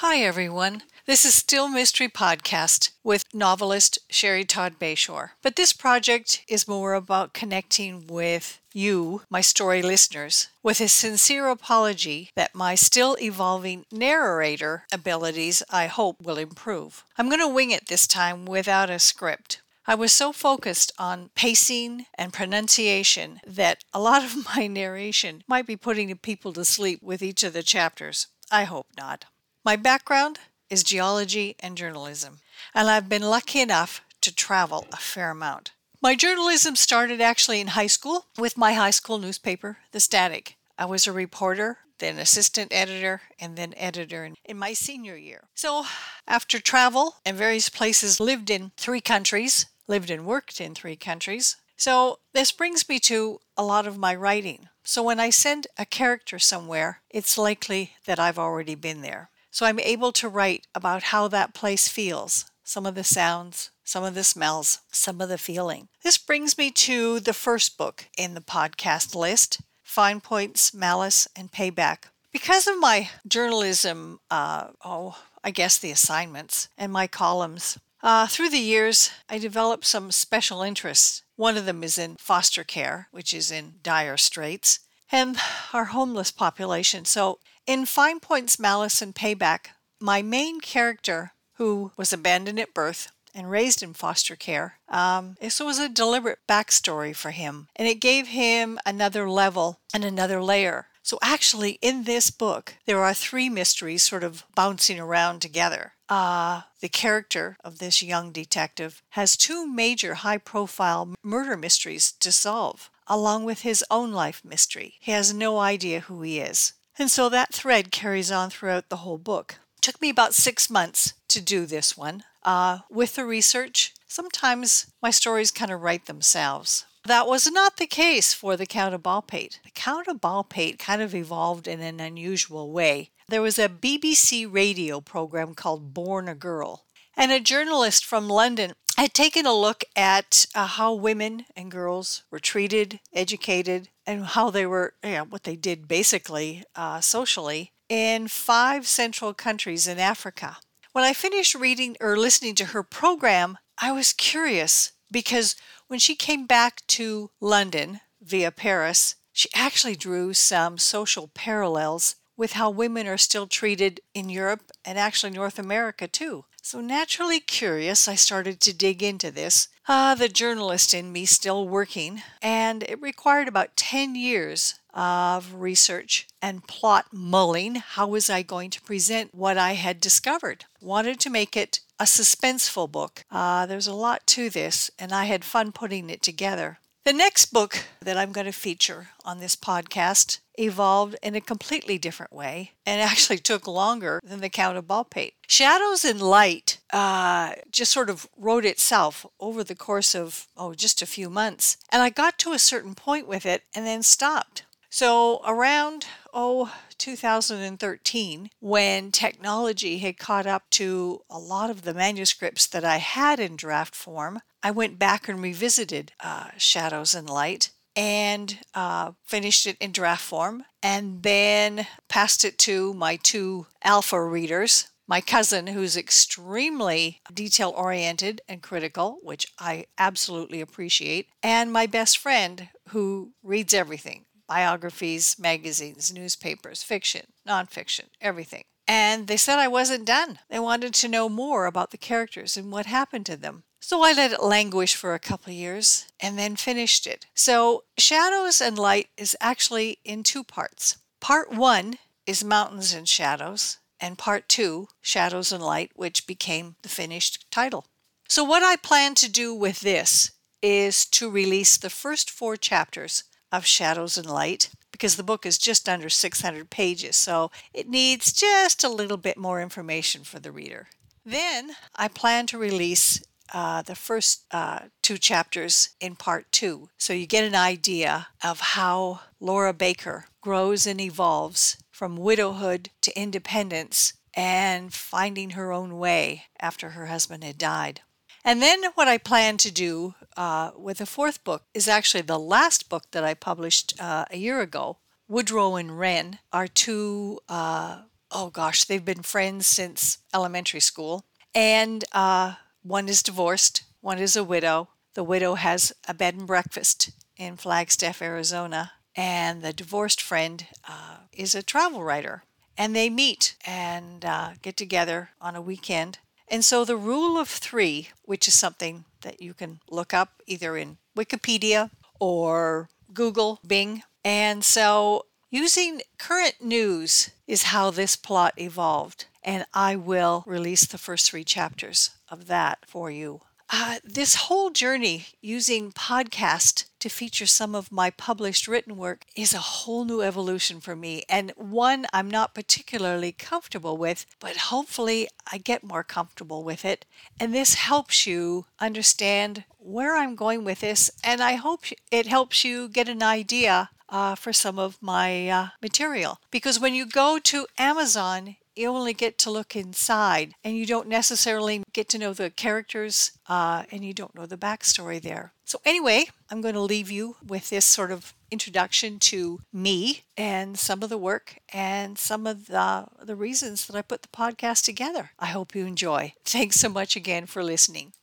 Hi, everyone. This is Still Mystery Podcast with novelist Sherry Todd Bayshore. But this project is more about connecting with you, my story listeners, with a sincere apology that my still evolving narrator abilities, I hope, will improve. I'm going to wing it this time without a script. I was so focused on pacing and pronunciation that a lot of my narration might be putting people to sleep with each of the chapters. I hope not. My background is geology and journalism, and I've been lucky enough to travel a fair amount. My journalism started actually in high school with my high school newspaper, The Static. I was a reporter, then assistant editor, and then editor in, my senior year. So, after travel and various places, lived in three countries, lived and worked in three countries. So, this brings me to a lot of my writing. So, when I send a character somewhere, it's likely that I've already been there. So I'm able to write about how that place feels, some of the sounds, some of the smells, some of the feeling. This brings me to the first book in the podcast list Fine Points, Malice, and Payback. Because of my journalism, uh, oh, I guess the assignments and my columns, uh, through the years, I developed some special interests. One of them is in foster care, which is in dire straits, and our homeless population. So in Fine Points, Malice, and Payback, my main character, who was abandoned at birth and raised in foster care, um, this was a deliberate backstory for him, and it gave him another level and another layer. So, actually, in this book, there are three mysteries sort of bouncing around together. Uh, the character of this young detective has two major high profile murder mysteries to solve, along with his own life mystery. He has no idea who he is. And so that thread carries on throughout the whole book. It took me about six months to do this one. Uh, with the research, sometimes my stories kind of write themselves. That was not the case for The Count of Baldpate. The Count of Baldpate kind of evolved in an unusual way. There was a BBC radio program called Born a Girl, and a journalist from London had taken a look at uh, how women and girls were treated, educated, and how they were, you know, what they did basically uh, socially in five central countries in Africa. When I finished reading or listening to her program, I was curious because when she came back to London via Paris, she actually drew some social parallels with how women are still treated in Europe and actually North America too. So, naturally curious, I started to dig into this. Ah, the journalist in me still working, and it required about 10 years of research and plot mulling. How was I going to present what I had discovered? Wanted to make it a suspenseful book. Uh, there's a lot to this, and I had fun putting it together. The next book that I'm going to feature on this podcast evolved in a completely different way and actually took longer than The Count of Baldpate. Shadows and Light uh, just sort of wrote itself over the course of, oh, just a few months. And I got to a certain point with it and then stopped. So around, oh, 2013, when technology had caught up to a lot of the manuscripts that I had in draft form, I went back and revisited uh, Shadows and Light and uh, finished it in draft form and then passed it to my two alpha readers. My cousin, who's extremely detail oriented and critical, which I absolutely appreciate, and my best friend, who reads everything biographies, magazines, newspapers, fiction, nonfiction, everything. And they said I wasn't done. They wanted to know more about the characters and what happened to them. So I let it languish for a couple years and then finished it. So Shadows and Light is actually in two parts. Part one is Mountains and Shadows, and part two, Shadows and Light, which became the finished title. So, what I plan to do with this is to release the first four chapters of Shadows and Light because the book is just under 600 pages, so it needs just a little bit more information for the reader. Then I plan to release uh, the first uh, two chapters in part two, so you get an idea of how Laura Baker grows and evolves from widowhood to independence and finding her own way after her husband had died. And then what I plan to do uh, with the fourth book is actually the last book that I published uh, a year ago. Woodrow and Wren are two uh, oh gosh, they've been friends since elementary school. And uh, one is divorced, one is a widow. The widow has a bed and breakfast in Flagstaff, Arizona, and the divorced friend uh, is a travel writer. And they meet and uh, get together on a weekend. And so the rule of three, which is something that you can look up either in Wikipedia or Google, Bing. And so using current news is how this plot evolved. And I will release the first three chapters of that for you. Uh, this whole journey using podcast to feature some of my published written work is a whole new evolution for me, and one I'm not particularly comfortable with, but hopefully I get more comfortable with it. And this helps you understand where I'm going with this, and I hope it helps you get an idea uh, for some of my uh, material. Because when you go to Amazon, you only get to look inside and you don't necessarily get to know the characters uh, and you don't know the backstory there. So, anyway, I'm going to leave you with this sort of introduction to me and some of the work and some of the, the reasons that I put the podcast together. I hope you enjoy. Thanks so much again for listening.